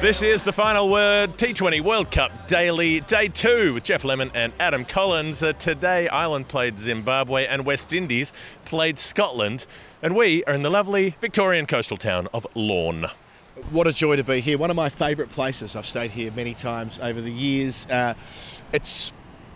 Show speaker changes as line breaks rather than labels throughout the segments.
This is the final word T20 World Cup Daily, day two, with Geoff Lemon and Adam Collins. Uh, today, Ireland played Zimbabwe and West Indies played Scotland, and we are in the lovely Victorian coastal town of Lorne.
What a joy to be here. One of my favourite places. I've stayed here many times over the years. Uh, it's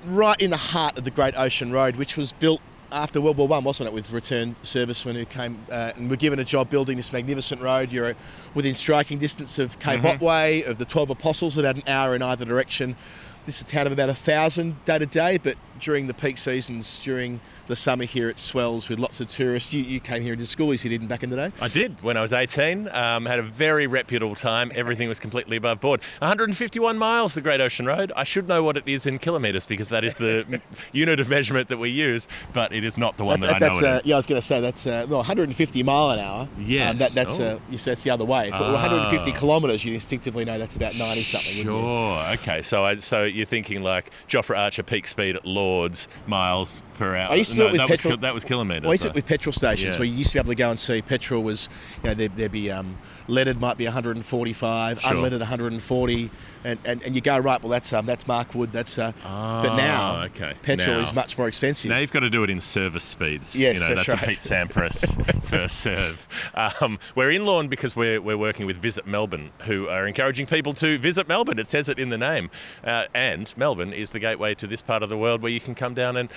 right in the heart of the Great Ocean Road, which was built after World War One, wasn't it? With returned servicemen who came uh, and were given a job building this magnificent road. You're within striking distance of Cape Otway, of the Twelve Apostles, about an hour in either direction. This is a town of about a thousand day to day, but during the peak seasons, during the summer here, it swells with lots of tourists. You, you came here into school, as you didn't back in the day.
I did when I was 18. Um, had a very reputable time. Everything was completely above board. 151 miles, the Great Ocean Road. I should know what it is in kilometres because that is the unit of measurement that we use, but it is not the one that, I know
that's
it
uh, yeah, I was going to say that's uh, well, 150 mile an hour.
Yes.
um, that, that's
Oh.
uh, you said that's the other way. If it were 150
Ah.
kilometres, you instinctively know that's about 90 something. wouldn't you?
Sure. Okay. So, I, so you're thinking like Jofra Archer peak speed at Lords miles per hour.
I used to
no,
do it with
that
petrol-
Was, that was kilometres.
Well, I used to
so-
with petrol stations
Yeah.
where you used to be able to go and see petrol was, you know, there'd, there'd be um, leaded might be 145,
Sure.
unleaded 140, and, and, and you go right. Well, that's um, that's Mark Wood. That's uh, but now
Ah, okay.
petrol
Now.
is much more expensive.
Now you've got to do it in service speeds.
Yes,
you know,
that's
that's,
right.
a Pete Sampras first serve. Um, we're in Lorne because we're, we're working with Visit Melbourne, who are encouraging people to visit Melbourne. It says it in the name. Uh, and Melbourne is the gateway to this part of the world where you can come down and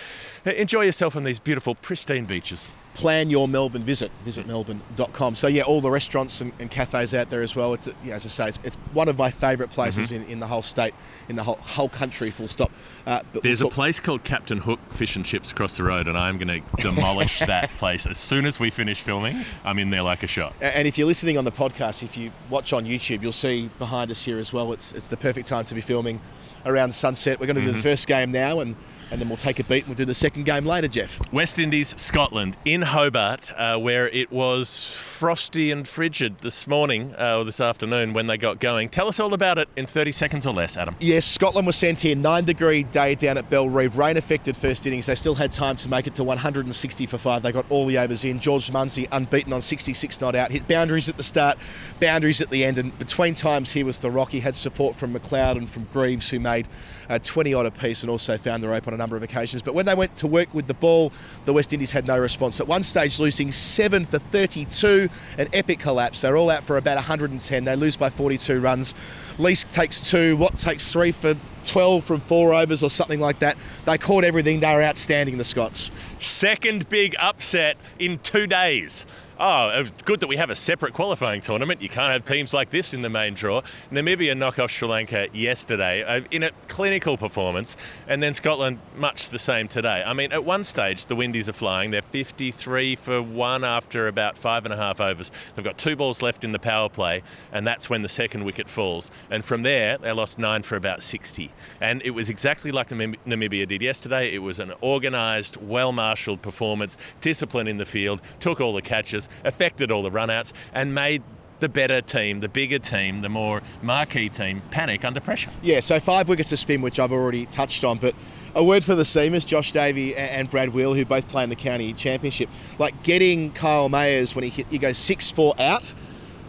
enjoy yourself on these beautiful, pristine beaches.
Plan your Melbourne visit, visitmelbourne.com. So yeah, all the restaurants and, and cafes out there as well. It's yeah, as I say, it's, it's one of my favourite places
Mm-hmm.
in, in the whole state, in the whole whole country. Full stop. Uh, but
There's
we'll
a place called Captain Hook Fish and Chips across the road, and I'm going to demolish that place as soon as we finish filming. I'm in there like a shot.
And if you're listening on the podcast, if you watch on YouTube, you'll see behind us here as well. It's it's the perfect time to be filming around sunset. We're going to
Mm-hmm.
do the first game now, and and then we'll take a beat and we'll do the second game later, Jeff.
West Indies, Scotland, in Hobart, uh, where it was frosty and frigid this morning uh, or this afternoon when they got going. Tell us all about it in 30 seconds or less, Adam.
Yes, Scotland was sent here. Nine degree day down at Bellerive. Rain affected first innings. They still had time to make it to 160 for five. They got all the overs in. George Munsey unbeaten on 66 not out. Hit boundaries at the start, boundaries at the end. And between times here was the rock. He had support from MacLeod and from Greaves, who made uh, 20 odd apiece and also found the rope on a number of occasions. But when they went to work with the ball, the West Indies had no response. At one stage, losing seven for 32, an epic collapse. They're all out for about 110. They lose by 42 runs. Leask takes two. Watt takes three for 12 from four overs or something like that. They caught everything. They were outstanding, the Scots.
Second big upset in two days. Oh, uh, good that we have a separate qualifying tournament. You can't have teams like this in the main draw. Namibia knock off Sri Lanka yesterday uh, in a clinical performance, and then Scotland much the same today. I mean, at one stage, the Windies are flying. They're 53 for one after about five and a half overs. They've got two balls left in the power play, and that's when the second wicket falls. And from there, they lost nine for about 60. And it was exactly like Namib- Namibia did yesterday. It was an organised, well marshalled performance, discipline in the field, took all the catches, affected all the runouts, and made the better team, the bigger team, the more marquee team panic under pressure.
Yeah, so five wickets to spin, which I've already touched on. But a word for the seamers, Josh Davey and Brad Wheal, who both play in the county championship. Like getting Kyle Mayers when he hit, he goes six four out,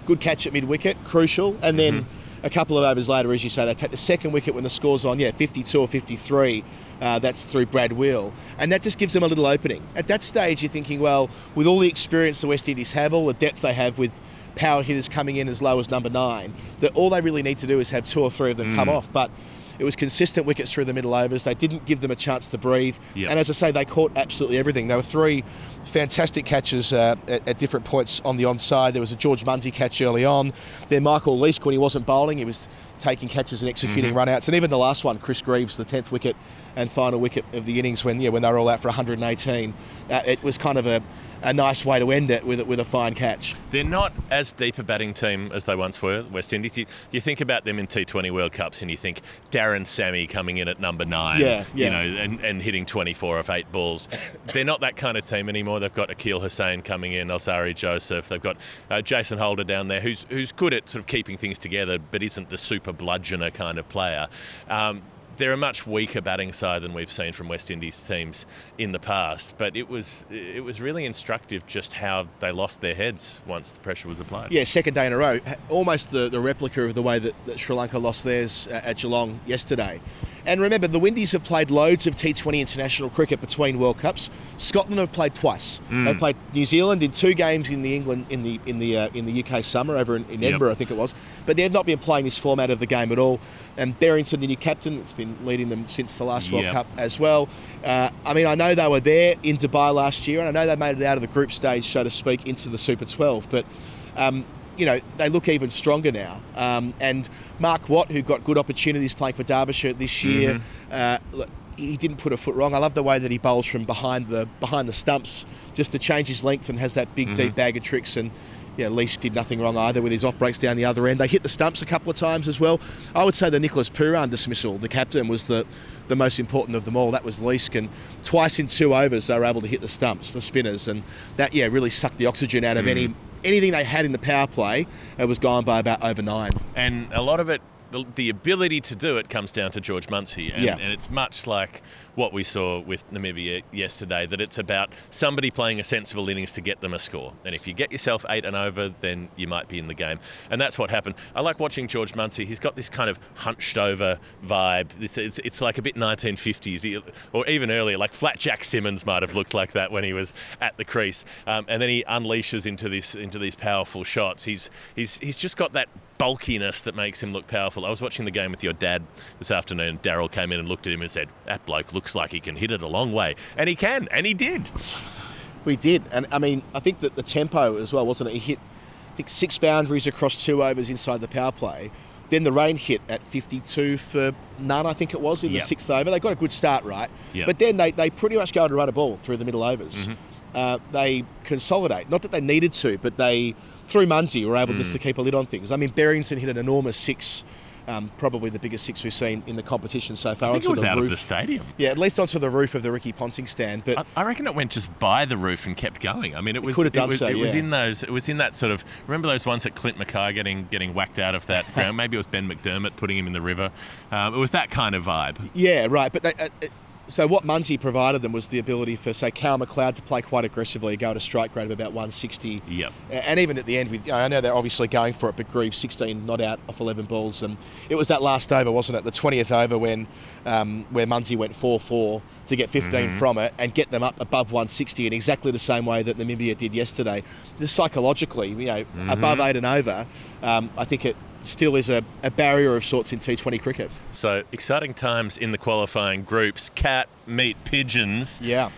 good catch at mid wicket, crucial, and then. Mm-hmm. a couple of overs later, as you say, they take the second wicket when the score's on, yeah, 52 or 53. Uh, that's through Brad Wheal. And that just gives them a little opening. At that stage, you're thinking, well, with all the experience the West Indies have, all the depth they have with power hitters coming in as low as number nine, that all they really need to do is have two or three of them come off. But it was consistent wickets through the middle overs. They didn't give them a chance to breathe.
Yep.
And as I say, they caught absolutely everything. There were three fantastic catches uh, at, at different points on the onside. There was a George Munsey catch early on. Then Michael Leask, when he wasn't bowling, he was taking catches and executing
Mm-hmm.
runouts. And even the last one, Chris Greaves, the 10th wicket and final wicket of the innings when yeah, when they were all out for 118. Uh, it was kind of a, a nice way to end it with, a- with a fine catch.
They're not as deep a batting team as they once were, West Indies. You, you think about them in T20 World Cups and you think Darren Sammy coming in at number nine,
Yeah,
you know, and, and hitting 24 off eight balls. They're not that kind of team anymore. They've got Akeal Hosein coming in, Alzarri Joseph. They've got uh, Jason Holder down there, who's who's good at sort of keeping things together, but isn't the super bludgeoner kind of player. Um, they're a much weaker batting side than we've seen from West Indies teams in the past, but it was it was really instructive just how they lost their heads once the pressure was applied.
Yeah, second day in a row. Almost the, the replica of the way that, that Sri Lanka lost theirs at Geelong yesterday. And remember, the Windies have played loads of T20 international cricket between World Cups. Scotland have played twice. They played New Zealand in two games in the England in the in the uh, in the UK summer over in, in
Yep.
Edinburgh, I think it was. But they've not been playing this format of the game at all. And Berrington, the new captain, that's been leading them since the last World
Yep.
Cup as well. Uh, I mean, I know they were there in Dubai last year, and I know they made it out of the group stage, so to speak, into the Super 12. But um, you know, they look even stronger now. Um, and Mark Watt, who got good opportunities playing for Derbyshire this year, uh, look, he didn't put a foot wrong. I love the way that he bowls from behind the behind the stumps, just to change his length and has that big deep bag of tricks. And yeah, Leask did nothing wrong either with his off breaks down the other end. They hit the stumps a couple of times as well. I would say the Nicholas Pooran dismissal, the captain, was the the most important of them all. That was Leask, and twice in two overs they were able to hit the stumps, the spinners, and that yeah really sucked the oxygen out of any anything they had in the power play. It was gone by about over nine.
And a lot of it, the, the ability to do it comes down to George Munsey. And,
Yeah.
and it's much like what we saw with Namibia yesterday, that it's about somebody playing a sensible innings to get them a score. And if you get yourself eight and over, then you might be in the game. And that's what happened. I like watching George Munsey. He's got this kind of hunched over vibe. It's, it's, it's like a bit 1950s, or even earlier, like Flat Jack Simmons might have looked like that when he was at the crease. Um, and then he unleashes into this into these powerful shots. He's he's he's just got that bulkiness that makes him look powerful. I was watching the game with your dad this afternoon. Daryl came in and looked at him and said, "That bloke looks like he can hit it a long way," and he can, and he did.
We did, and I mean, I think that the tempo as well, wasn't it? He hit, I think, six boundaries across two overs inside the power play. Then the rain hit at 52 for none, I think it was, in
Yep.
the sixth over. They got a good start, right?
Yep.
But then they, they pretty much go to run a ball through the middle overs. Uh, they consolidate. Not that they needed to, but they, through Munsey, we were able just to keep a lid on things. I mean, Berrington hit an enormous six, um, probably the biggest six we've seen in the competition so far.
I think it was
the
out
roof.
of the stadium.
Yeah, at least onto the roof of the Ricky Ponting stand. But
I, I reckon it went just by the roof and kept going. I mean, it was
could have done
it was,
so,
it was in those. It was in that sort of. Remember those ones that Clint McKay getting getting whacked out of that ground? Maybe it was Ben McDermott putting him in the river. Um, it was that kind of vibe.
Yeah, right. But they, uh, uh, so what Munsey provided them was the ability for, say, Cal MacLeod to play quite aggressively, go at a strike rate of about 160.
Yep.
And even at the end, with I know they're obviously going for it, but Greaves 16 not out off 11 balls, and it was that last over, wasn't it? The 20th over when um, where Munsey went 4-4 to get 15 from it and get them up above 160 in exactly the same way that Namibia did yesterday. Just psychologically, you know, above eight and over, um, I think it still is a, a barrier of sorts in T20 cricket.
So exciting times in the qualifying groups. Cat meet pigeons,
Yeah.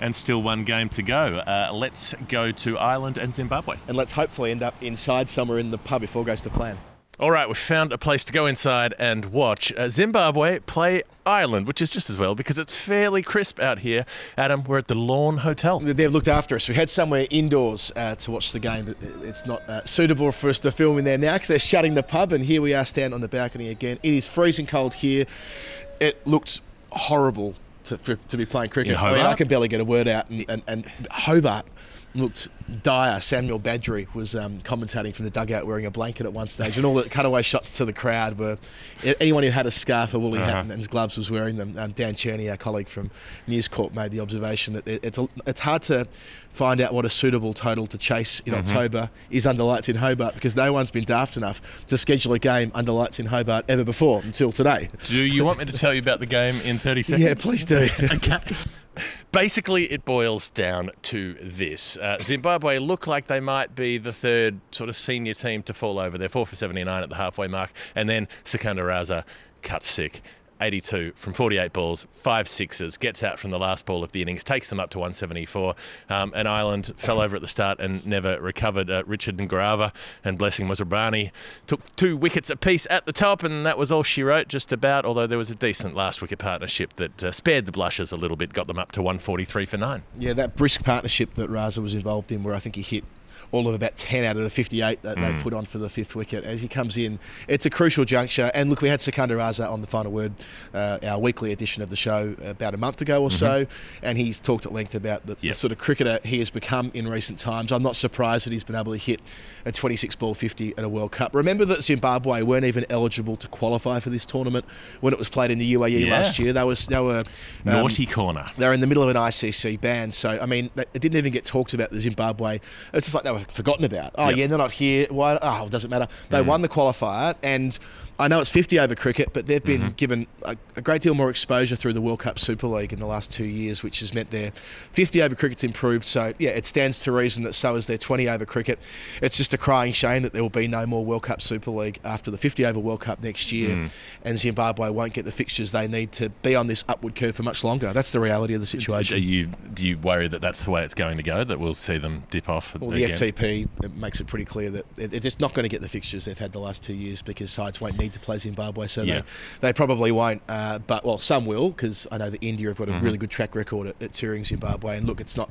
and still one game to go. Uh, let's go to Ireland and Zimbabwe.
and let's hopefully end up inside somewhere in the pub if all goes to plan.
All right, we've found a place to go inside and watch uh, Zimbabwe play Ireland, which is just as well because it's fairly crisp out here. Adam, we're at the Lorne Hotel.
They've looked after us. We had somewhere indoors uh, to watch the game, but it's not uh, suitable for us to film in there now because they're shutting the pub. And here we are, standing on the balcony again. It is freezing cold here. It looked horrible to, for, to be playing cricket. I mean, I can barely get a word out, and, and, and Hobart looked dire. Samuel Badgery was um, commentating from the dugout wearing a blanket at one stage, and all the cutaway shots to the crowd were anyone who had a scarf, a woolly
Uh-huh.
hat, and his gloves was wearing them. Um, Dan Cherny, our colleague from News Corp, made the observation that it, it's a, it's hard to find out what a suitable total to chase in
Mm-hmm.
October is under lights in Hobart because no one's been daft enough to schedule a game under lights in Hobart ever before until today.
Do you want me to tell you about the game in 30 seconds?
Yeah, please do.
okay. Basically, it boils down to this. Uh, Zimbabwe look like they might be the third sort of senior team to fall over. They're 4 for 79 at the halfway mark. And then Sikandar Raza cuts sick. 82 from 48 balls, five sixes, gets out from the last ball of the innings, takes them up to 174. Um, and Ireland fell over at the start and never recovered. Uh, Richard Ngarava and Blessing Muzarabani took two wickets apiece at the top, and that was all she wrote, just about. Although there was a decent last wicket partnership that uh, spared the blushes a little bit, got them up to 143 for nine.
Yeah, that brisk partnership that Raza was involved in, where I think he hit all of about 10 out of the 58 that they put on for the fifth wicket. As he comes in, it's a crucial juncture. And look, we had Sikandar Raza on the final word, uh, our weekly edition of the show, about a month ago or so, and he's talked at length about the, the sort of cricketer he has become in recent times. I'm not surprised that he's been able to hit a 26 ball 50 at a World Cup. Remember that Zimbabwe weren't even eligible to qualify for this tournament when it was played in the UAE
Yeah.
last year. They was they were um,
Naughty corner.
they're in the middle of an ICC ban, so I mean, it didn't even get talked about the Zimbabwe. It's just like they were forgotten about. Oh
Yep.
yeah, they're not here. Why? Oh, it doesn't matter. They mm. won the qualifier, and I know it's 50 over cricket, but they've been mm-hmm. given a, a great deal more exposure through the World Cup Super League in the last two years, which has meant their 50 over cricket's improved. So yeah, it stands to reason that so is their 20 over cricket. It's just a crying shame that there will be no more World Cup Super League after the 50 over World Cup next year, mm. and Zimbabwe won't get the fixtures they need to be on this upward curve for much longer. That's the reality of the situation.
You, do you worry that that's the way it's going to go, that we'll see them dip off
Well, the
again?
FTP it makes it pretty clear that they're just not going to get the fixtures they've had the last two years because sides won't need to play Zimbabwe, so
Yeah.
they, they probably won't. Uh, but well, some will because I know that India have got a
Mm-hmm.
really good track record at, at touring Zimbabwe. And look, it's not.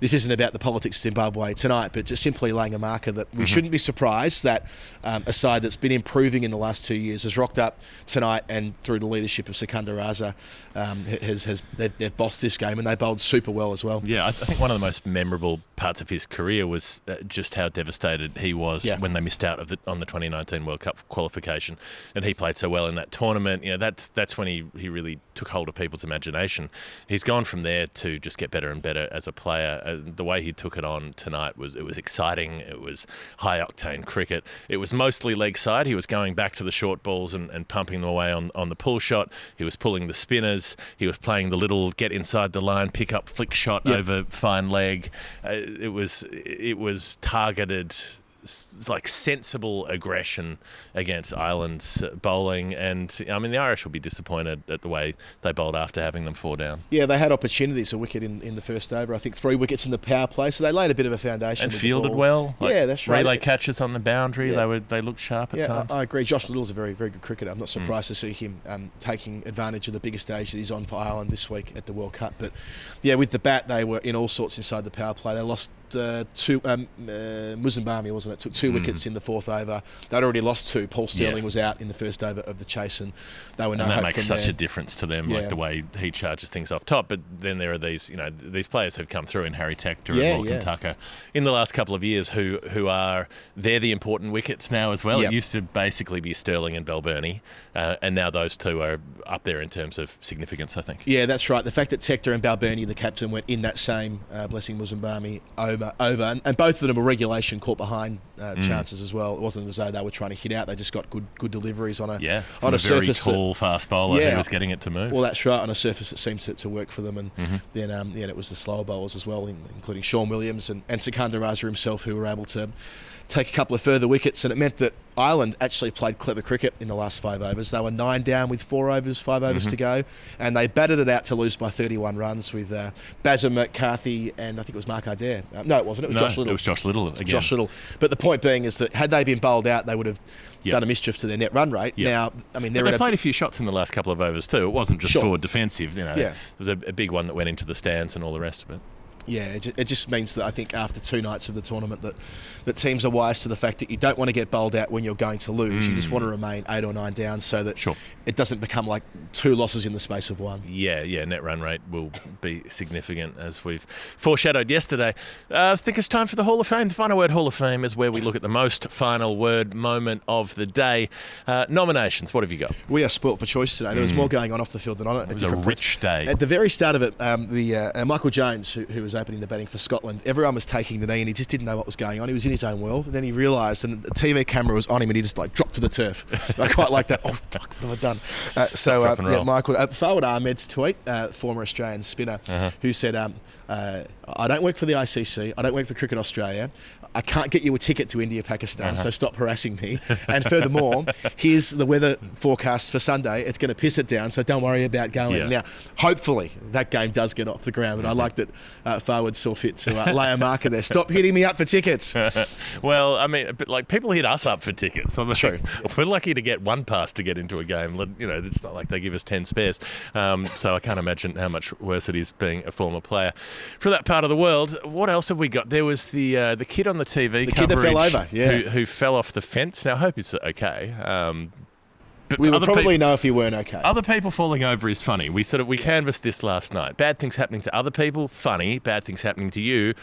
This isn't about the politics of Zimbabwe tonight, but just simply laying a marker that
Mm-hmm.
we shouldn't be surprised that um, a side that's been improving in the last two years has rocked up tonight and through the leadership of Sikandar Raza um, has, has they've, they've bossed this game and they bowled super well as well.
Yeah, I, I think one of the most memorable parts of his career was uh, just how devastated he was
Yeah.
when they missed out of the, on the 2019 World Cup qualification, and he played so well in that tournament. You know, that's that's when he, he really took hold of people's imagination. He's gone from there to just get better and better as a player. Uh, the way he took it on tonight was it was exciting. It was high octane cricket. It was mostly leg side. He was going back to the short balls and, and pumping them away on, on the pull shot. He was pulling the spinners. He was playing the little get inside the line, pick up flick shot
Yep.
over fine leg. Uh, it was it was targeted like sensible aggression against Ireland's uh, bowling, and I mean the Irish will be disappointed at the way they bowled after having them four down
Yeah, they had opportunities, a wicket in, in the first over. I think three wickets in the power play, so they laid a bit of a foundation.
and fielded well. Like
yeah, that's right.
Relay catches on the boundary.
Yeah.
They were they looked sharp at
yeah,
times.
I, I agree. Josh Little's a very, very good cricketer. I'm not
Mm.
surprised to see him um, taking advantage of the bigger stage that he's on for Ireland this week at the World Cup. But yeah, with the bat, they were in all sorts inside the power play. They lost uh, two. Um, uh, Muzarabani wasn't it? Took two wickets in the fourth over. They'd already lost two. Paul Stirling
Mm. Yeah.
was out in the first over of the chase, and they were no
and that
hope
makes such
there.
a difference to them,
Yeah.
like the way he charges things off top. But then there are these, you know, these players who've come through in Harry Tector
Yeah,
and Lorcan
yeah.
Tucker in the last couple of years, who who are they're the important wickets now as well.
Yep.
It used to basically be Stirling and Balbirnie, uh, and now those two are up there in terms of significance. I think.
Yeah, that's right. The fact that Tector and Balbirnie, the captain, went in that same uh, Blessing Muzarabani over, over and, and both of them were regulation caught behind uh,
Mm.
chances as well. It wasn't as though they were trying to hit out; they just got good good deliveries on a
Yeah,
on a,
a, very
surface. that-
tall fast bowler
Yeah.
who was getting it to move.
well, that's right, on a surface that seemed to, to work for them, and
Mm-hmm.
then um, yeah, it was the slower bowlers as well, in, including Sean Williams and, and Sikandar Raza himself, who were able to take a couple of further wickets, and it meant that Ireland actually played clever cricket in the last five overs. They were nine down with four overs, five overs
Mm-hmm.
to go, and they batted it out to lose by 31 runs with uh, McCarthy and I think it was Mark Adair. Uh, no, it wasn't. It was
no,
Josh Little.
it was Josh Little again.
Josh Little. But the point being is that had they been bowled out, they would have
Yep.
done a mischief to their net run rate.
Yep.
Now, I mean, they're
But
in a
played a few shots in the last couple of overs too. It wasn't just
Sure.
forward defensive. You know,
Yeah.
it was a, a big one that went into the stands and all the rest of it.
Yeah, it it just means that I think after two nights of the tournament that, that teams are wise to the fact that you don't want to get bowled out when you're going to lose. You just want to remain eight or nine down so that
Mm. Sure.
it doesn't become like two losses in the space of one.
Yeah, yeah, net run rate will be significant as we've foreshadowed yesterday. Uh, I think it's time for the Hall of Fame. The Final Word Hall of Fame is where we look at the most final word moment of the day. Uh, nominations, what have you got?
We are sport for choice today. There was more going on off the field than on it.
Mm. was a
different points.
rich day.
At the very start of it, um, the uh, uh, Michael Jones, who, who was opening the batting for Scotland, everyone was taking the knee and he just didn't know what was going on. He was in his own world. And then he realised, and the TV camera was on him, and he just like dropped to the turf. I quite like that. Oh fuck, what have I done? Uh, so uh, yeah. Michael uh, Fawad Ahmed's tweet, uh, former Australian spinner,
Uh-huh.
who said, um, uh, "I don't work for the ICC. I don't work for Cricket Australia." I can't get you a ticket to India, Pakistan,
Uh-huh.
so stop harassing me. And furthermore, here's the weather forecast for Sunday. It's going to piss it down, so don't worry about going.
Yeah.
Now, hopefully, that game does get off the ground, but I like that uh, Fawad saw fit to uh, lay a marker there. Stop hitting me up for tickets.
Well, I mean, like people hit us up for tickets. I'm like, We're lucky to get one pass to get into a game. You know, it's not like they give us ten spares. Um, so I can't imagine how much worse it is being a former player for that part of the world. What else have we got? There was the uh, the kid on the TV
The kid that fell
coverage
over, yeah.
who, who fell off the fence. Now I hope he's okay. Um, but
We
other
probably
peop-
know if you weren't okay.
other people falling over is funny. We sort of we canvassed this last night. Bad things happening to other people, funny. Bad things happening to you,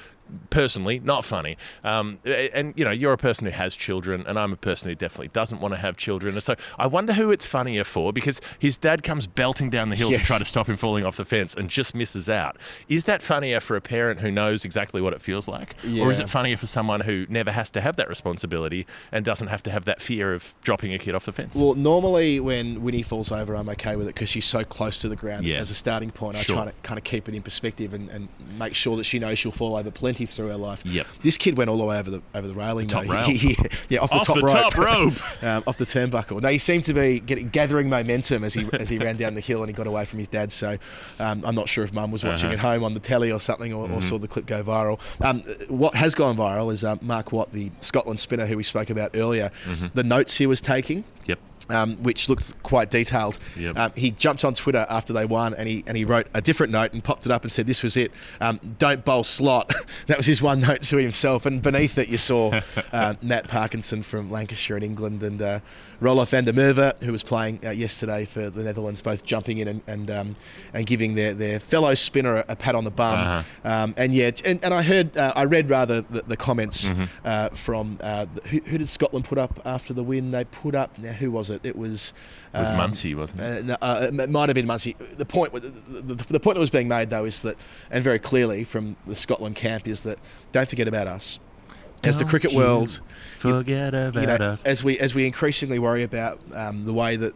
personally, not funny. Um, and you know, you're a person who has children, and I'm a person who definitely doesn't want to have children. And so I wonder who it's funnier for because his dad comes belting down the hill to try to stop him falling off the fence and just misses out. Is that funnier for a parent who knows exactly what it feels like, or is it funnier for someone who never has to have that responsibility and doesn't have to have that fear of dropping a kid off the fence?
Well, normally when Winnie falls over, I'm okay with it because she's so close to the ground
Yeah.
as a starting point. I
Sure.
try to kind of keep it in perspective and, and make sure that she knows she'll fall over plenty through our life.
Yep.
This kid went all the way over the over the railing.
top rail.
He- he- yeah, off the
Off
top
the
rope.
top rope.
um, off the turnbuckle. Now he seemed to be getting, gathering momentum as he as he ran down the hill and he got away from his dad. So um, I'm not sure if Mum was watching
Uh-huh.
at home on the telly or something, or,
Mm-hmm.
or saw the clip go viral. Um, what has gone viral is um, Mark Watt, the Scotland spinner who we spoke about earlier.
Mm-hmm.
The notes he was taking
Yep.
Um, which looked quite detailed.
Yep.
Um, he jumped on Twitter after they won, and he and he wrote a different note and popped it up and said, "This was it. Um, don't bowl slot." that was his one note to himself. And beneath it, you saw uh, Matt Parkinson from Lancashire in England and uh, Roelof van der Merwe, who was playing uh, yesterday for the Netherlands, both jumping in and and, um, and giving their, their fellow spinner a, a pat on the bum.
Uh-huh.
Um, and yeah, and, and I heard, uh, I read rather the, the comments
Mm-hmm.
uh, from uh, who, who did Scotland put up after the win? They put up. Now, who was it? It was.
It was
um,
Munsey, wasn't it?
uh, uh, it might have been Munsey. The point, the, the, the point that was being made though is that, and very clearly from the Scotland camp, is that don't forget about us. As the
Don't
cricket world,
Forget about
you know,
us.
as we as we increasingly worry about um, the way that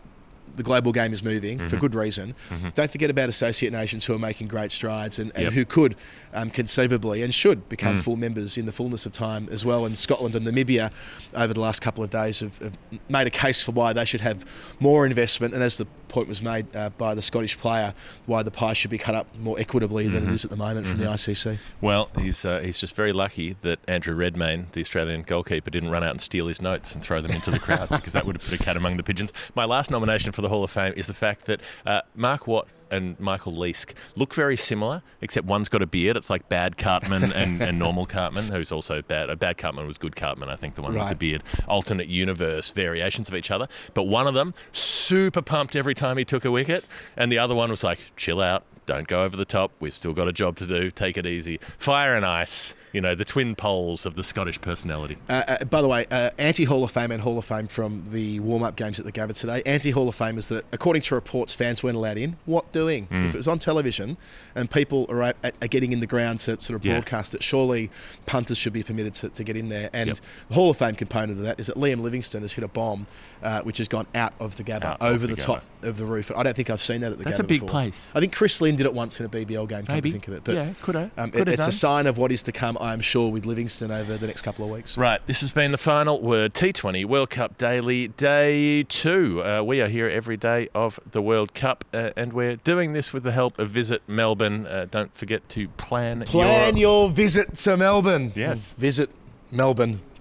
the global game is moving
Mm-hmm.
for good reason, don't forget about associate nations who are making great strides and, and
Yep.
who could um, conceivably and should become
Mm.
full members in the fullness of time as well. And Scotland and Namibia over the last couple of days have, have made a case for why they should have more investment. And as the point was made uh, by the Scottish player, why the pie should be cut up more equitably than
Mm-hmm.
it is at the moment from the ICC.
Well, he's uh, he's just very lucky that Andrew Redmayne, the Australian goalkeeper, didn't run out and steal his notes and throw them into the crowd because that would have put a cat among the pigeons. My last nomination for the Hall of Fame is the fact that uh, Mark Watt and Michael Leask look very similar, except one's got a beard. It's like Bad Cartman and, and Normal Cartman, who's also bad. Uh, bad Cartman was Good Cartman, I think, the one with the beard. Alternate universe variations of each other. But one of them, super pumped every time he took a wicket, and the other one was like, chill out. Don't go over the top. We've still got a job to do. Take it easy. Fire and ice. You know, the twin poles of the Scottish personality.
Uh, uh, by the way, uh, anti Hall of Fame and Hall of Fame from the warm up games at the Gabba today. Anti Hall of Fame is that, according to reports, fans weren't allowed in. What doing?
Hmm.
If it was on television and people are, at, are getting in the ground to sort of
Yeah.
broadcast it, surely punters should be permitted to, to get in there. And
Yep.
the Hall of Fame component of that is that Liam Livingstone has hit a bomb uh, which has gone out of the Gabba,
Out
over
the
the, top of the roof. I don't think I've seen that at the
That's
Gabba That's
a big
before.
place.
I think Chris Lynn did it once in a BBL game, come
Maybe.
to think of it. But
yeah, could have.
um, it- it's
done.
a sign of what is to come, I'm sure, with Livingstone over the next couple of weeks.
Right, this has been the final word T20 World Cup Daily Day 2. Uh, we are here every day of the World Cup, uh, and we're doing this with the help of Visit Melbourne. Uh, don't forget to plan,
Plan your visit to Melbourne.
Yes.
Visit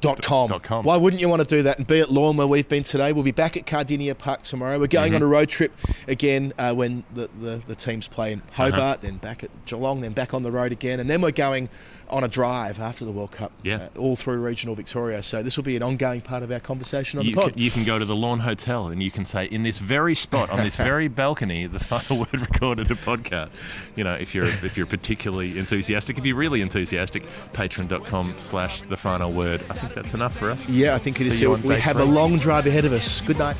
Dot com.
Dot com.
Why wouldn't you want to do that and be at Lorne where we've been today? We'll be back at Kardinia Park tomorrow. We're going on a road trip again uh, when the, the, the teams play in Hobart, then back at Geelong, then back on the road again, and then we're going on a drive after the World Cup,
Yeah.
uh, all through regional Victoria. So this will be an ongoing part of our conversation on
You
the pod.
can, you can go to the Lorne Hotel and you can say, in this very spot, on this very balcony, the final word recorded a podcast. You know, if you're if you're particularly enthusiastic, if you're really enthusiastic, patreon.com slash the final word. I think that's enough for us.
yeah, I think it is.
See you
So we have
three.
a long drive ahead of us. Good night.